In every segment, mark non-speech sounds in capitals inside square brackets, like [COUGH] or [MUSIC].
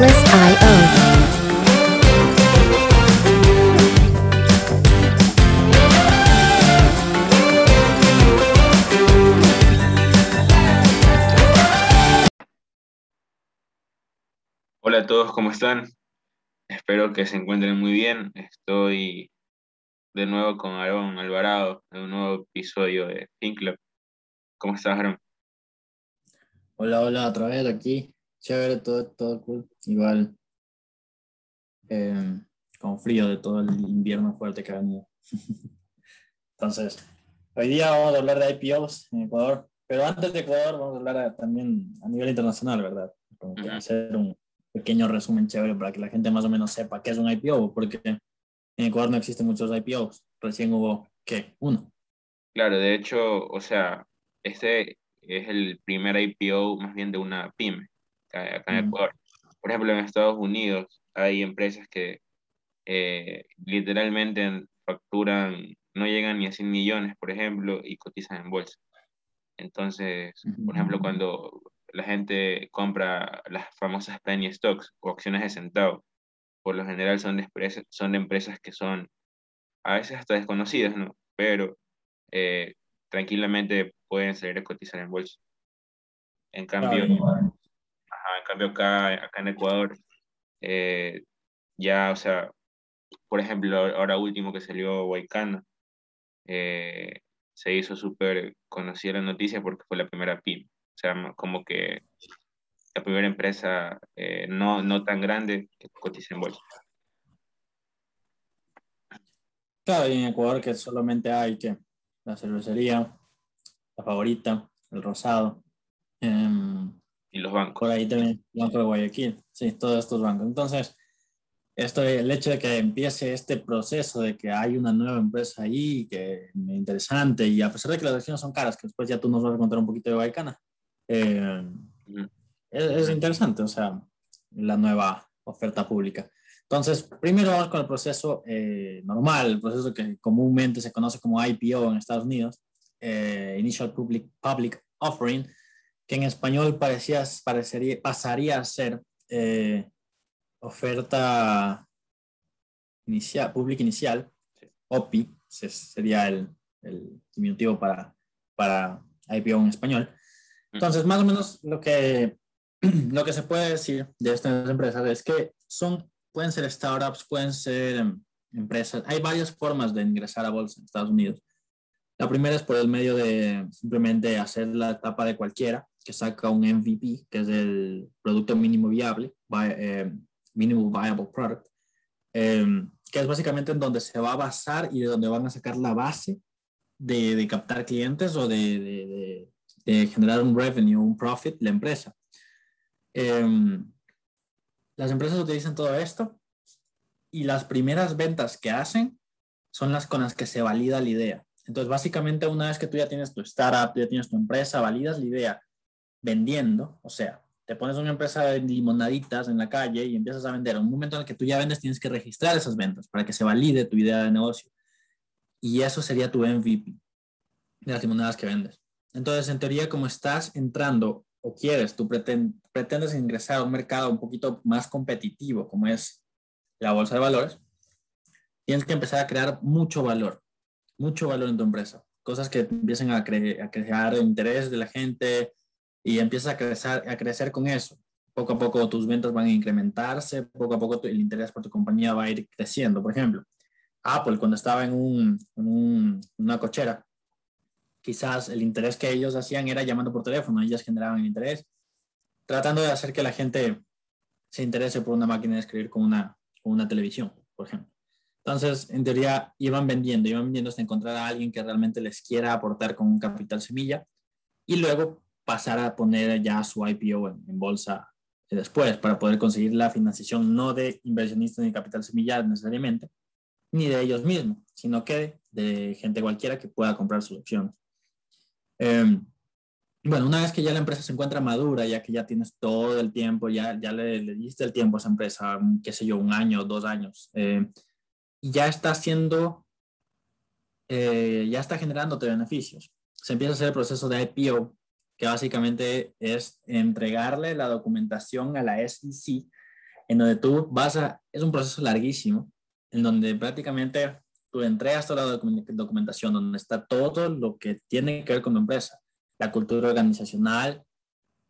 Atlas.io. Hola a todos, ¿cómo están? Espero que se encuentren muy bien. Estoy de nuevo con Aaron Alvarado en un nuevo episodio de Think Club. ¿Cómo estás, Aaron? Hola, hola, otra vez aquí. Chévere, todo, todo cool. Igual, eh, con frío de todo el invierno fuerte que ha venido. [LAUGHS] Entonces, hoy día vamos a hablar de IPOs en Ecuador, pero antes de Ecuador vamos a hablar también a nivel internacional, ¿verdad? Como que hacer un pequeño resumen chévere para que la gente más o menos sepa qué es un IPO, porque en Ecuador no existen muchos IPOs. Recién hubo, ¿qué? Uno. Claro, de hecho, o sea, este es el primer IPO más bien de una pyme acá, acá en. Ecuador. Por ejemplo, en Estados Unidos hay empresas que eh, literalmente facturan, no llegan ni a 100 millones, por ejemplo, y cotizan en bolsa. Entonces, por ejemplo, cuando la gente compra las famosas penny stocks o acciones de centavo, por lo general son de empresas, son de empresas que son a veces hasta desconocidas, ¿no? Pero eh, tranquilamente pueden salir a cotizar en bolsa. En cambio, cambio acá, acá en Ecuador, eh, ya, o sea, por ejemplo, ahora último que salió Huaycana, eh, se hizo súper conocida la noticia porque fue la primera PYME. O sea, como que la primera empresa eh, no, no tan grande que cotiza en bolsa. Claro, y en Ecuador que solamente hay que la cervecería, la favorita, el rosado, em, Y los bancos. por ahí también el Banco de Guayaquil, sí, todos estos bancos. Entonces, esto, el hecho de que empiece este proceso de que hay una nueva empresa ahí, que es interesante, y a pesar de que las acciones son caras, que después ya tú nos vas a contar un poquito de Guaycana, eh, es, es interesante, o sea, la nueva oferta pública. Entonces, primero vamos con el proceso eh, normal, el proceso que comúnmente se conoce como IPO en Estados Unidos, eh, Initial Public, Public Offering, que en español parecía, parecería, pasaría a ser eh, oferta inicial, pública inicial, OPI, se- sería el, el diminutivo para, para IPO en español. Entonces, más o menos lo que, [CLEARS THROAT] lo que se puede decir de estas empresas es que son, pueden ser startups, pueden ser em, empresas. Hay varias formas de ingresar a bolsa en Estados Unidos. La primera es por el medio de simplemente hacer la etapa de cualquiera que saca un MVP, que es el producto mínimo viable, vi- eh, Minimal Viable Product, eh, que es básicamente en donde se va a basar y de donde van a sacar la base de, de captar clientes o de- de- de generar un revenue, un profit, la empresa. Eh, las empresas utilizan todo esto y las primeras ventas que hacen son las con las que se valida la idea. Entonces, básicamente, una vez que tú ya tienes tu startup, ya tienes tu empresa, validas la idea vendiendo, o sea, te pones una empresa de limonaditas en la calle y empiezas a vender. En un momento en el que tú ya vendes, tienes que registrar esas ventas para que se valide tu idea de negocio. Y eso sería tu MVP de las limonadas que vendes. Entonces, en teoría, como estás entrando o quieres, tú preten- pretendes ingresar a un mercado un poquito más competitivo, como es la bolsa de valores, tienes que empezar a crear mucho valor, mucho valor en tu empresa. Cosas que empiecen a, cre- a crear interés de la gente y empiezas a crecer, a crecer con eso. Poco a poco tus ventas van a incrementarse, poco a poco tu- el interés por tu compañía va a ir creciendo. Por ejemplo, Apple cuando estaba en, un, una cochera, quizás el interés que ellos hacían era llamando por teléfono, ellas generaban interés, tratando de hacer que la gente se interese por una máquina de escribir con una, con una televisión, por ejemplo. Entonces, en teoría, iban vendiendo, iban vendiendo hasta encontrar a alguien que realmente les quiera aportar con un capital semilla y luego pasar a poner ya su IPO en, bolsa después para poder conseguir la financiación no de inversionistas ni capital semilla necesariamente, ni de ellos mismos, sino que de gente cualquiera que pueda comprar sus acciones. Eh, bueno, una vez que ya la empresa se encuentra madura, ya que ya tienes todo el tiempo, ya, ya le, le diste el tiempo a esa empresa, qué sé yo, un año, dos años, eh, ya está haciendo, eh, ya está generándote beneficios. Se empieza a hacer el proceso de IPO, que básicamente es entregarle la documentación a la SEC en donde tú vas a, es un proceso larguísimo, en donde prácticamente tú entregas toda la documentación, donde está todo lo que tiene que ver con tu empresa, la cultura organizacional,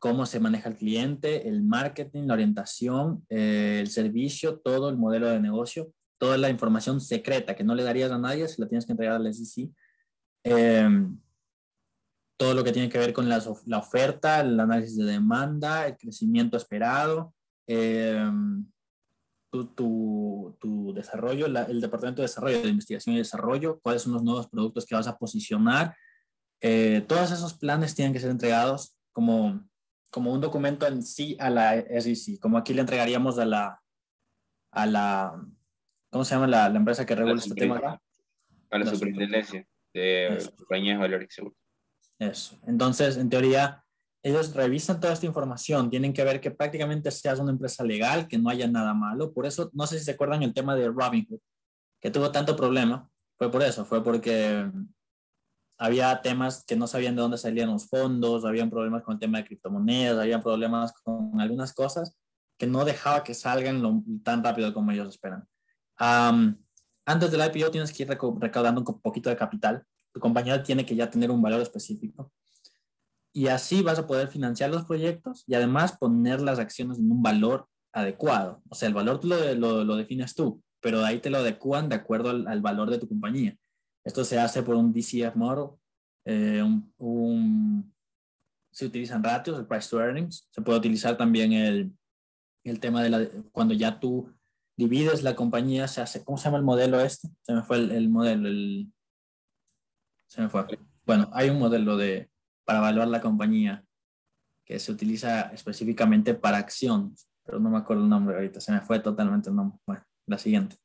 cómo se maneja el cliente, el marketing, la orientación, eh, el servicio, todo el modelo de negocio, toda la información secreta que no le darías a nadie si la tienes que entregar al SEC. Em, todo lo que tiene que ver con la, la, oferta, el análisis de demanda, el crecimiento esperado, em, tu, tu, tu, desarrollo, el departamento de desarrollo, de investigación y desarrollo, cuáles son los nuevos productos que vas a posicionar. Eh, todos esos planes tienen que ser entregados como como un documento en sí a la SEC, como aquí le entregaríamos a la, a la ¿cómo se llama la, empresa que regula este tema? A la, superintendencia de compañías de valores seguros. Eso. Entonces, en teoría, ellos revisan toda esta información, tienen que ver que prácticamente seas una empresa legal, que no haya nada malo. Por eso, no sé si se acuerdan el tema de Robinhood, que tuvo tanto problema. Fue por eso, fue porque había temas que no sabían de dónde salían los fondos, habían problemas con el tema de criptomonedas, había problemas con algunas cosas que no dejaba que salgan tan rápido como ellos esperan. antes del IPO tienes que ir recaudando un poquito de capital. Tu compañía tiene que ya tener un valor específico. Y así vas a poder financiar los proyectos y además poner las acciones en un valor adecuado. O sea, el valor lo, lo, lo defines tú, pero ahí te lo adecuan de acuerdo al valor de tu compañía. Esto se hace por un DCF model. Eh, un, se utilizan ratios, el price to earnings. Se puede utilizar también el, el tema de la, cuando ya tú divides la compañía, se hace, ¿cómo se llama el modelo este? Se me fue el, modelo, el, se me fue. Bueno, hay un modelo de, para evaluar la compañía que se utiliza específicamente para acción, pero no me acuerdo el nombre ahorita, se me fue totalmente el nombre. Bueno, la siguiente.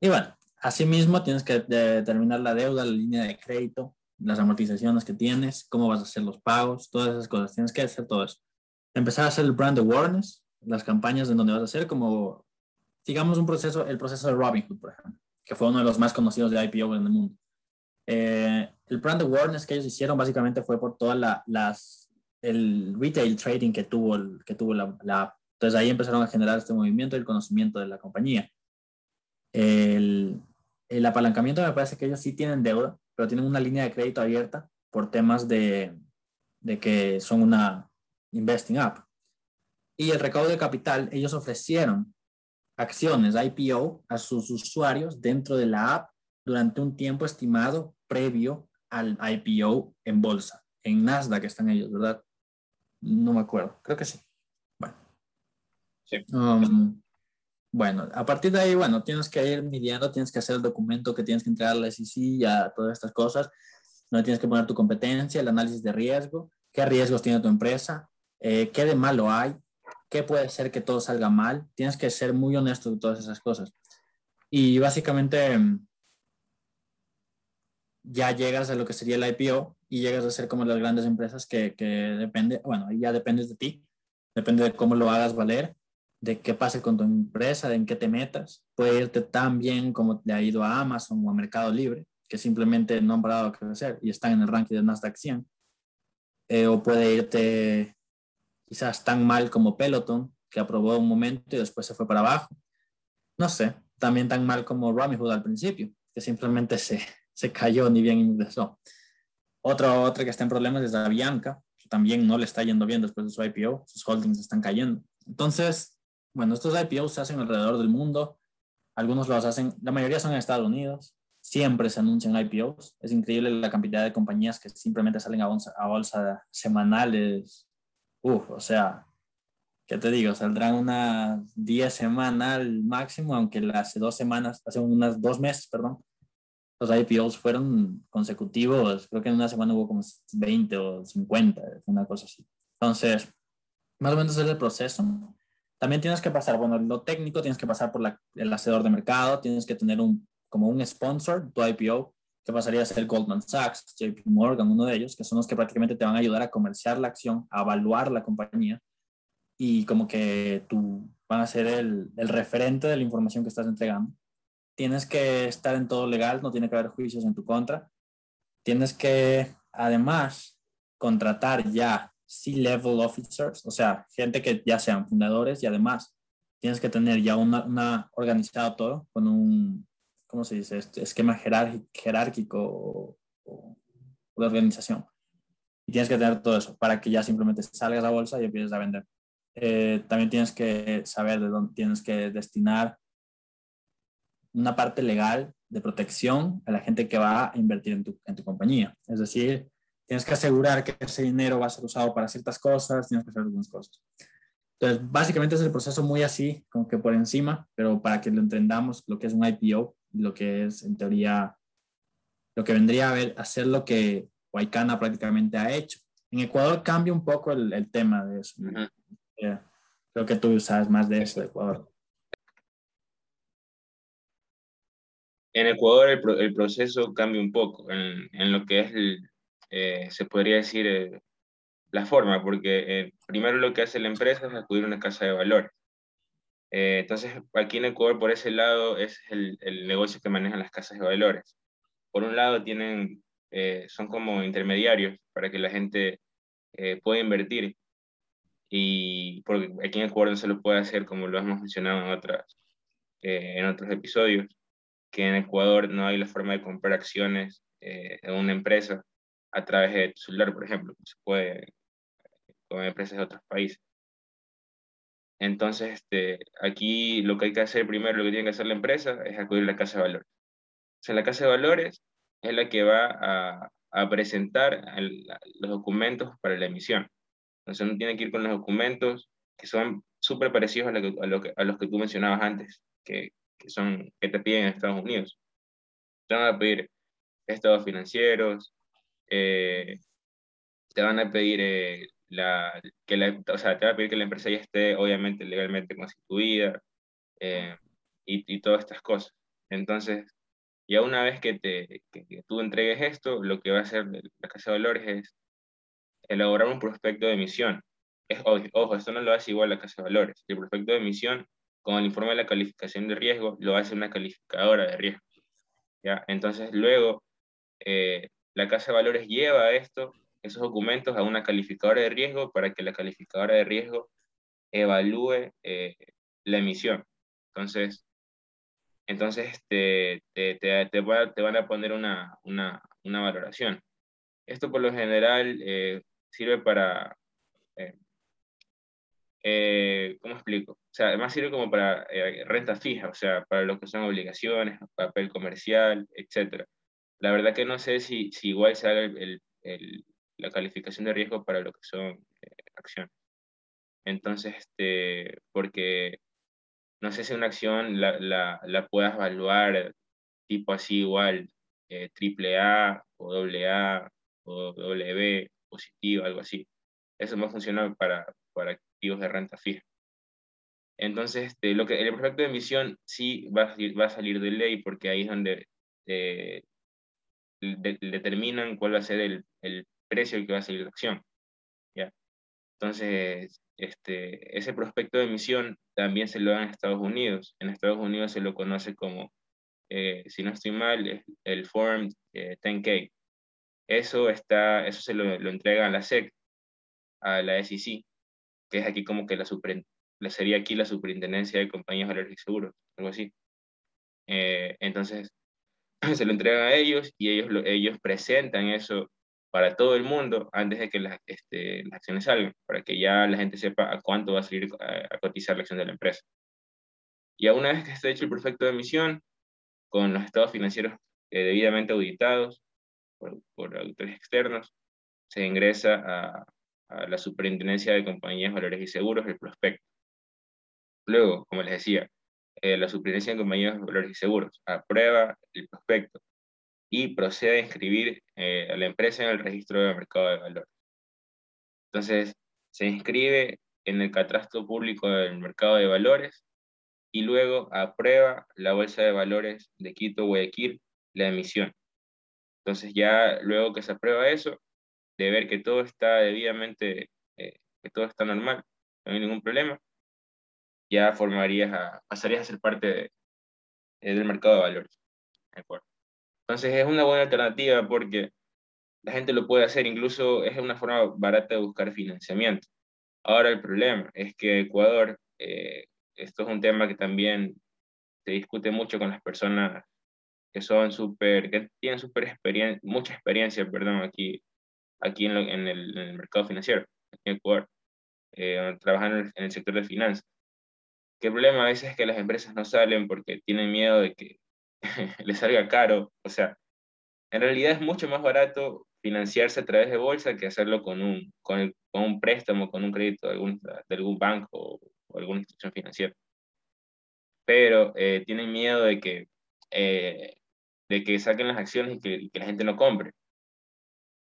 Y bueno, Asimismo, tienes que determinar la deuda, la línea de crédito, las amortizaciones que tienes, cómo vas a hacer los pagos, todas esas cosas. Tienes que hacer todo eso. Empezar a hacer el brand awareness, las campañas de donde vas a hacer, como, digamos, un proceso, el proceso de Robinhood, por ejemplo, que fue uno de los más conocidos de IPO en el mundo. Eh, el brand awareness que ellos hicieron básicamente fue por toda la, las, el retail trading que tuvo, que tuvo la, la Entonces ahí empezaron a generar este movimiento y el conocimiento de la compañía. El, el apalancamiento me parece que ellos sí tienen deuda, pero tienen una línea de crédito abierta por temas de, de que son una investing app. Y el recaudo de capital, ellos ofrecieron acciones IPO a sus usuarios dentro de la app durante un tiempo estimado previo al IPO en bolsa. En Nasdaq están ellos, ¿verdad? No me acuerdo, creo que sí. Bueno. Sí. Um, bueno, a partir de ahí, bueno, tienes que ir midiendo, tienes que hacer el documento que tienes que entregar a la SEC y a todas estas cosas. No tienes que poner tu competencia, el análisis de riesgo, qué riesgos tiene tu empresa, eh, qué de malo hay, qué puede ser que todo salga mal. Tienes que ser muy honesto de todas esas cosas. Y básicamente ya llegas a lo que sería el IPO y llegas a ser como las grandes empresas que, que depende, bueno, ya dependes de ti, depende de cómo lo hagas valer de qué pase con tu empresa, de en qué te metas. Puede irte tan bien como te ha ido a Amazon o a Mercado Libre, que simplemente no han parado de crecer y están en el ranking de Nasdaq 100. Eh, o puede irte quizás tan mal como Peloton, que aprobó un momento y después se fue para abajo. No sé, también tan mal como Robinhood al principio, que simplemente se, se cayó ni bien ingresó. Otra, otra que está en problemas es la Bianca, que también no le está yendo bien después de su IPO, sus holdings están cayendo. Entonces, bueno, estos IPOs se hacen alrededor del mundo. Algunos los hacen, la mayoría son en Estados Unidos. Siempre se anuncian IPOs. Es increíble la cantidad de compañías que simplemente salen a bolsa, a bolsa semanales. Uf, o sea, ¿qué te digo? Saldrán unas 10 semanas máximo, aunque hace dos semanas, hace unas dos meses, perdón, los IPOs fueron consecutivos. Creo que en una semana hubo como 20 o 50, una cosa así. Entonces, más o menos es el proceso. También tienes que pasar, bueno, lo técnico, tienes que pasar por el hacedor de mercado, tienes que tener un, como un sponsor, tu IPO, que pasaría a ser Goldman Sachs, JP Morgan, uno de ellos, que son los que prácticamente te van a ayudar a comerciar la acción, a evaluar la compañía y como que tú van a ser el, el referente de la información que estás entregando. Tienes que estar en todo legal, no tiene que haber juicios en tu contra. Tienes que, además, contratar ya C-level officers, o sea, gente que ya sean fundadores y además tienes que tener ya una, una organizado todo con un, ¿cómo se dice? Este esquema jerárquico de organización. Y tienes que tener todo eso para que ya simplemente salgas a la bolsa y empieces a vender. Eh, también tienes que saber de dónde tienes que destinar una parte legal de protección a la gente que va a invertir en tu, en tu compañía. Es decir, tienes que asegurar que ese dinero va a ser usado para ciertas cosas, tienes que hacer algunas cosas. Entonces, básicamente es el proceso muy así, como que por encima, pero para que lo entendamos, lo que es un IPO, lo que es en teoría, lo que vendría a, ver, a ser lo que Waikana prácticamente ha hecho. En Ecuador cambia un poco el, el tema de eso. creo que tú sabes más de eso de Ecuador. En Ecuador el, el proceso cambia un poco en, en lo que es, el, eh, se podría decir, eh, la forma, porque eh, primero lo que hace la empresa es acudir a una casa de valores. entonces, aquí en Ecuador, por ese lado, es el, el, negocio que manejan las casas de valores. Por un lado, tienen, son como intermediarios para que la gente pueda invertir. Y porque aquí en Ecuador no se lo puede hacer como lo hemos mencionado en, otras, en otros episodios que en Ecuador no hay la forma de comprar acciones eh, en una empresa a través de tu celular, por ejemplo, se puede con empresas de otros países. Entonces, este, aquí lo que hay que hacer primero, lo que tiene que hacer la empresa es acudir a la casa de valores. O sea, la casa de valores es la que va a, presentar los documentos para la emisión. Entonces, uno tiene que ir con los documentos que son súper parecidos a, a, lo que, a los que tú mencionabas antes, que, que, son, que te piden en Estados Unidos. Te van a pedir estados financieros, eh, te van a pedir eh, la, que la, o sea, te va a pedir que la empresa ya esté obviamente legalmente constituida eh, y, y, todas estas cosas. Entonces, ya una vez que, te, que, que, tú entregues esto, lo que va a hacer la Casa de Valores es elaborar un prospecto de emisión. Es, ojo, esto no lo hace igual la Casa de Valores. El prospecto de emisión con el informe de la calificación de riesgo, lo hace una calificadora de riesgo. ¿ya? Entonces, luego, eh, la Casa de Valores lleva esto, esos documentos a una calificadora de riesgo para que la calificadora de riesgo evalúe eh, la emisión. Entonces, entonces este, te, te, te, van a poner una, una, una, valoración. Esto por lo general eh, sirve para eh, ¿cómo explico? O sea, además sirve como para eh, renta fija, o sea, para lo que son obligaciones, papel comercial, etc. La verdad que no sé si, si igual se haga el, el, la calificación de riesgo para lo que son eh, acciones. Entonces, este, porque no sé si una acción la, la, la puedas evaluar tipo así igual, triple A o doble A o W positivo, algo así. Eso me funciona para, para de renta fija. Entonces, este, lo que, el prospecto de emisión sí va a, salir, va a salir de ley porque ahí es donde eh, de, determinan cuál va a ser el, el precio que va a salir de acción. ¿ya? Entonces, este, ese prospecto de emisión también se lo dan en Estados Unidos. En Estados Unidos se lo conoce como, eh, si no estoy mal, el Form 10K. Eh, eso, está, eso se lo, lo entrega a la SEC, a la SEC que es aquí como que la, super, sería aquí la superintendencia de compañías de valores y seguros, algo así. Eh, entonces, [CLEARS THROAT] se lo entregan a ellos y ellos, ellos presentan eso para todo el mundo antes de que las, este, las acciones salgan, para que ya la gente sepa a cuánto va a salir a, cotizar la acción de la empresa. Y a una vez que esté hecho el prospecto de emisión, con los estados financieros eh, debidamente auditados por, por auditores externos, se ingresa a, a la Superintendencia de Compañías, Valores y Seguros, el prospecto. Luego, como les decía, eh, la Superintendencia de Compañías, Valores y Seguros aprueba el prospecto y procede a inscribir eh, a la empresa en el registro de mercado de valores. Entonces, se inscribe en el catastro público del mercado de valores y luego aprueba la Bolsa de Valores de Quito, Guayaquil, la emisión. Entonces, ya luego que se aprueba eso, de ver que todo está debidamente, eh, que todo está normal, no hay ningún problema, ya formarías a, pasarías a ser parte eh, del mercado de valores. ¿de? Entonces es una buena alternativa porque la gente lo puede hacer, incluso es una forma barata de buscar financiamiento. Ahora el problema es que Ecuador, eh, esto es un tema que también se discute mucho con las personas que son súper, que tienen super experiencia, mucha experiencia, perdón, aquí, aquí en, en, el, en, el, mercado financiero, aquí en Ecuador, eh, trabajando en el sector de finanzas. El problema a veces es que las empresas no salen porque tienen miedo de que [LAUGHS] les salga caro. O sea, en realidad es mucho más barato financiarse a través de bolsa que hacerlo con un, con, el, con un préstamo, con un crédito de algún, de algún banco o, o alguna institución financiera. Pero eh, tienen miedo de que, eh, de que saquen las acciones y que, que la gente no compre.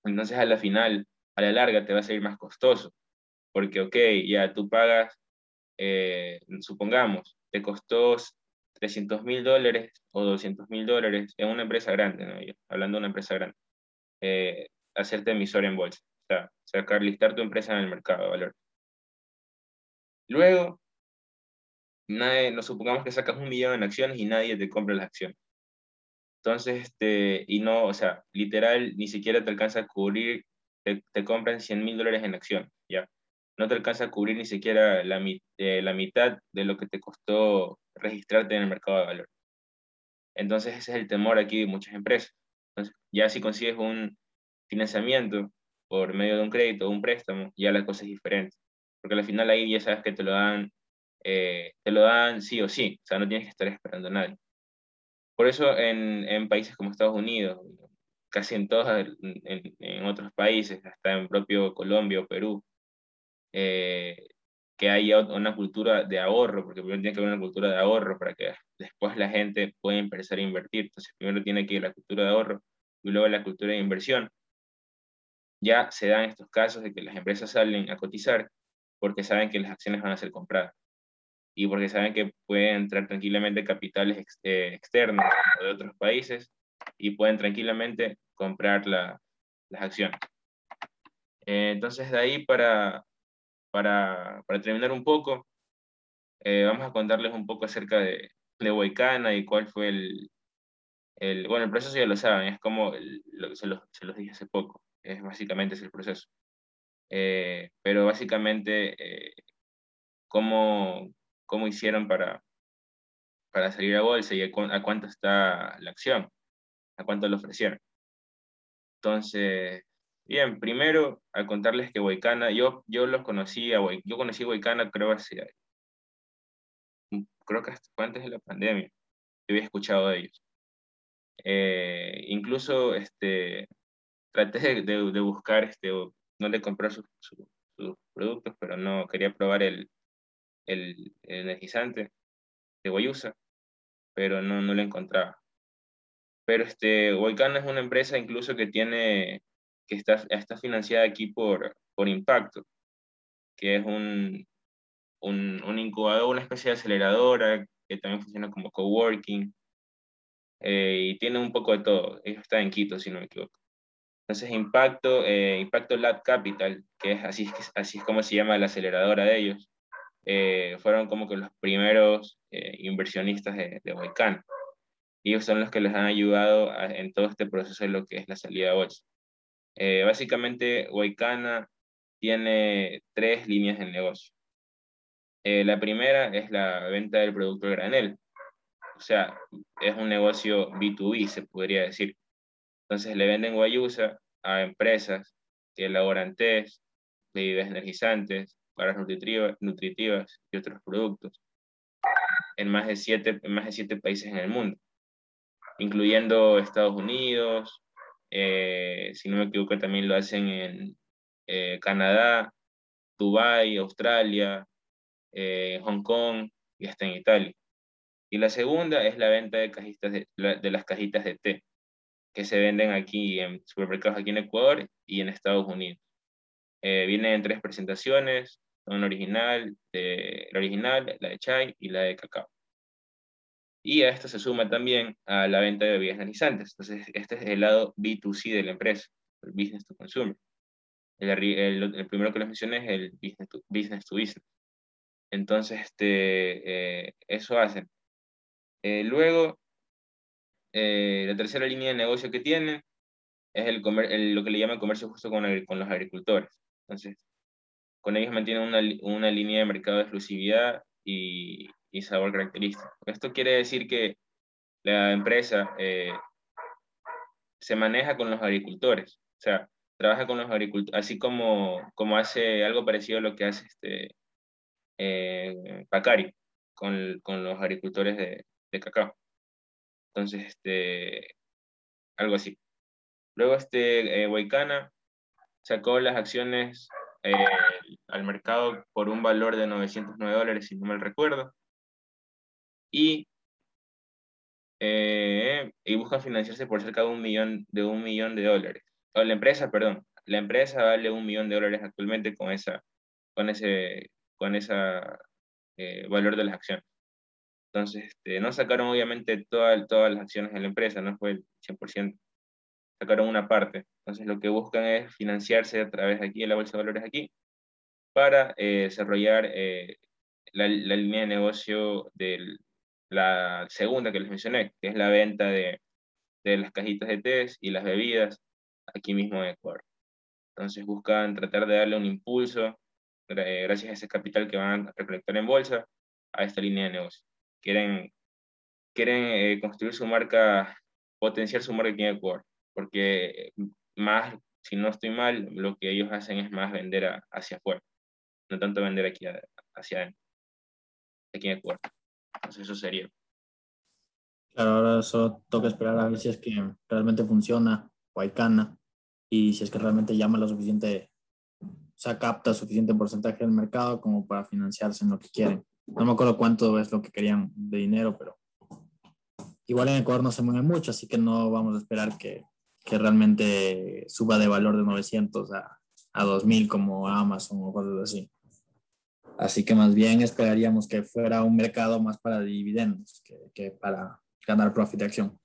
Entonces a la final, a la larga, te va a salir más costoso. Porque, ok, ya tú pagas, eh, supongamos, te costó 300 mil dólares o 200 mil dólares en una empresa grande, ¿no? Hablando de una empresa grande, eh, hacerte emisor en bolsa, o sea, sacar, listar tu empresa en el mercado de valor. Luego, nadie, nos supongamos que sacas un millón en acciones y nadie te compra las acciones. Entonces, este, y no, o sea, literal, ni siquiera te alcanza a cubrir, te, te compran 100 mil dólares en acciones, ya. No te alcanza a cubrir ni siquiera la, eh, la mitad de lo que te costó registrarte en el mercado de valor. Entonces, ese es el temor aquí de muchas empresas. Entonces, ya si consigues un financiamiento por medio de un crédito o un préstamo, ya la cosa es diferente. Porque al final ahí ya sabes que te lo dan, eh, te lo dan sí o sí. O sea, no tienes que estar esperando a nadie. Por eso en, países como Estados Unidos, casi en todos, en, en, otros países, hasta en propio Colombia o Perú, eh, que haya una cultura de ahorro, porque primero tiene que haber una cultura de ahorro para que después la gente pueda empezar a invertir. Entonces, primero tiene que ir la cultura de ahorro y luego la cultura de inversión. Ya se dan estos casos de que las empresas salen a cotizar porque saben que las acciones van a ser compradas y porque saben que pueden entrar tranquilamente capitales ex, eh, externos de otros países y pueden tranquilamente comprar la, las acciones. Eh, entonces, de ahí para, para, para terminar un poco, eh, vamos a contarles un poco acerca de, de Huaycana y cuál fue el, el, bueno, el proceso ya lo saben, es como el, lo, se, los, se los dije hace poco, es básicamente es el proceso. Eh, pero básicamente, eh, ¿cómo, ¿cómo hicieron para, para salir a bolsa y a, cu a cuánto está la acción? ¿A cuánto lo ofrecieron? Entonces, Bien, primero, al contarles que Huaycana, yo, yo los conocí, a, yo conocí a Huaycana creo hace, creo que hasta antes de la pandemia, yo había escuchado de ellos. Eh, incluso este, traté de, de, de, buscar, este, no de comprar sus, sus, productos, pero no quería probar el, el, el energizante de Guayusa, pero no, no lo encontraba. Pero este, Huaycana es una empresa incluso que tiene que está, está financiada aquí por, por Impacto, que es un, un, un, incubador, una especie de aceleradora que también funciona como coworking eh, y tiene un poco de todo. Ellos están en Quito, si no me equivoco. Entonces, Impacto, eh, Impacto Lab Capital, que es así, así es como se llama la aceleradora de ellos, eh, fueron como que los primeros eh, inversionistas de, de. Y ellos son los que les han ayudado en todo este proceso de lo que es la salida a bolsa. Eh, básicamente, Huaycana tiene tres líneas de negocio. La primera es la venta del producto de granel. O sea, es un negocio B2B, se podría decir. Entonces le venden guayusa a empresas que elaboran test, bebidas energizantes, barras nutritivas, nutritivas y otros productos en más, de siete, en más de siete países en el mundo, incluyendo Estados Unidos, eh, si no me equivoco, también lo hacen en eh, Canadá, Dubái, Australia, eh, Hong Kong y hasta en Italia. Y la segunda es la venta de, cajitas de, de, las cajitas de té, que se venden aquí en supermercados aquí en Ecuador y en Estados Unidos. Eh, vienen en tres presentaciones, son original, de, la original, la de chai y la de cacao. Y a esto se suma también a la venta de bebidas energizantes. Entonces, este es el lado B2C de la empresa, el business to consumer. El, el, el primero que les mencioné es el business to business. To business. Entonces, este, eh, eso hacen. Eh, luego, eh, la tercera línea de negocio que tienen es el, comer, el lo que le llaman comercio justo con, con los agricultores. Entonces, con ellos mantienen una, una línea de mercado de exclusividad y, y sabor característico. Esto quiere decir que la empresa eh, se maneja con los agricultores, o sea, trabaja con los agricultores, así como, como hace algo parecido a lo que hace este eh, Pacari con, con, los agricultores de, de, cacao. Entonces, este, algo así. Luego, este, eh, sacó las acciones eh, al mercado por un valor de 909 dólares, si no mal recuerdo. Y, eh, y busca financiarse por cerca de un millón de, un millón de dólares. O la empresa, perdón, la empresa vale un millón de dólares actualmente con, esa, con ese con esa, eh, valor de las acciones. Entonces, este, no sacaron obviamente todas las acciones de la empresa, no fue el 100%, sacaron una parte. Entonces, lo que buscan es financiarse a través de aquí, de la bolsa de valores aquí, para eh, desarrollar eh, la, línea de negocio de la segunda que les mencioné, que es la venta de, las cajitas de té y las bebidas aquí mismo en Ecuador. Entonces buscan tratar de darle un impulso, eh, gracias a ese capital que van a recolectar en bolsa, a esta línea de negocio. Quieren, quieren construir su marca, potenciar su marca aquí en Ecuador, porque más, si no estoy mal, lo que ellos hacen es más vender hacia afuera, no tanto vender aquí hacia adentro, aquí en Ecuador. Entonces eso sería. Claro, ahora solo toca esperar a ver si es que realmente funciona o hay cana y si es que realmente llama lo suficiente, o sea, capta suficiente porcentaje del mercado como para financiarse en lo que quieren. No me acuerdo cuánto es lo que querían de dinero, pero igual en Ecuador no se mueve mucho, así que no vamos a esperar que, que realmente suba de valor de 900 a, a 2000 como Amazon o cosas así. Así que más bien esperaríamos que fuera un mercado más para dividendos que, que para ganar profit de acción.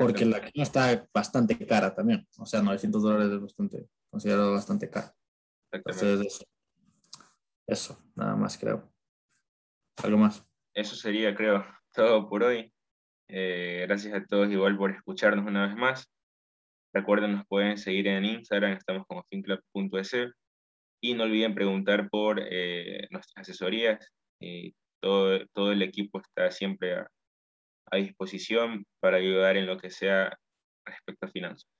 Porque la acción está bastante cara también. O sea, 900 dólares es bastante, considerado bastante caro. Entonces, eso, eso, nada más creo. ¿Algo más? Eso sería, creo, todo por hoy. Eh, gracias a todos igual por escucharnos una vez más. Recuerden, nos pueden seguir en Instagram, estamos como finclub.es. Y no olviden preguntar por eh, nuestras asesorías. Y todo, todo el equipo está siempre a, a disposición para ayudar en lo que sea respecto a finanzas.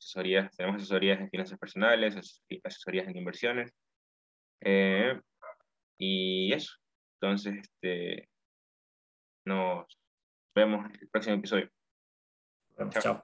Asesorías, tenemos asesorías en finanzas personales, asesorías en inversiones. Eh, y eso. Entonces, este, nos vemos en el próximo episodio. Chao.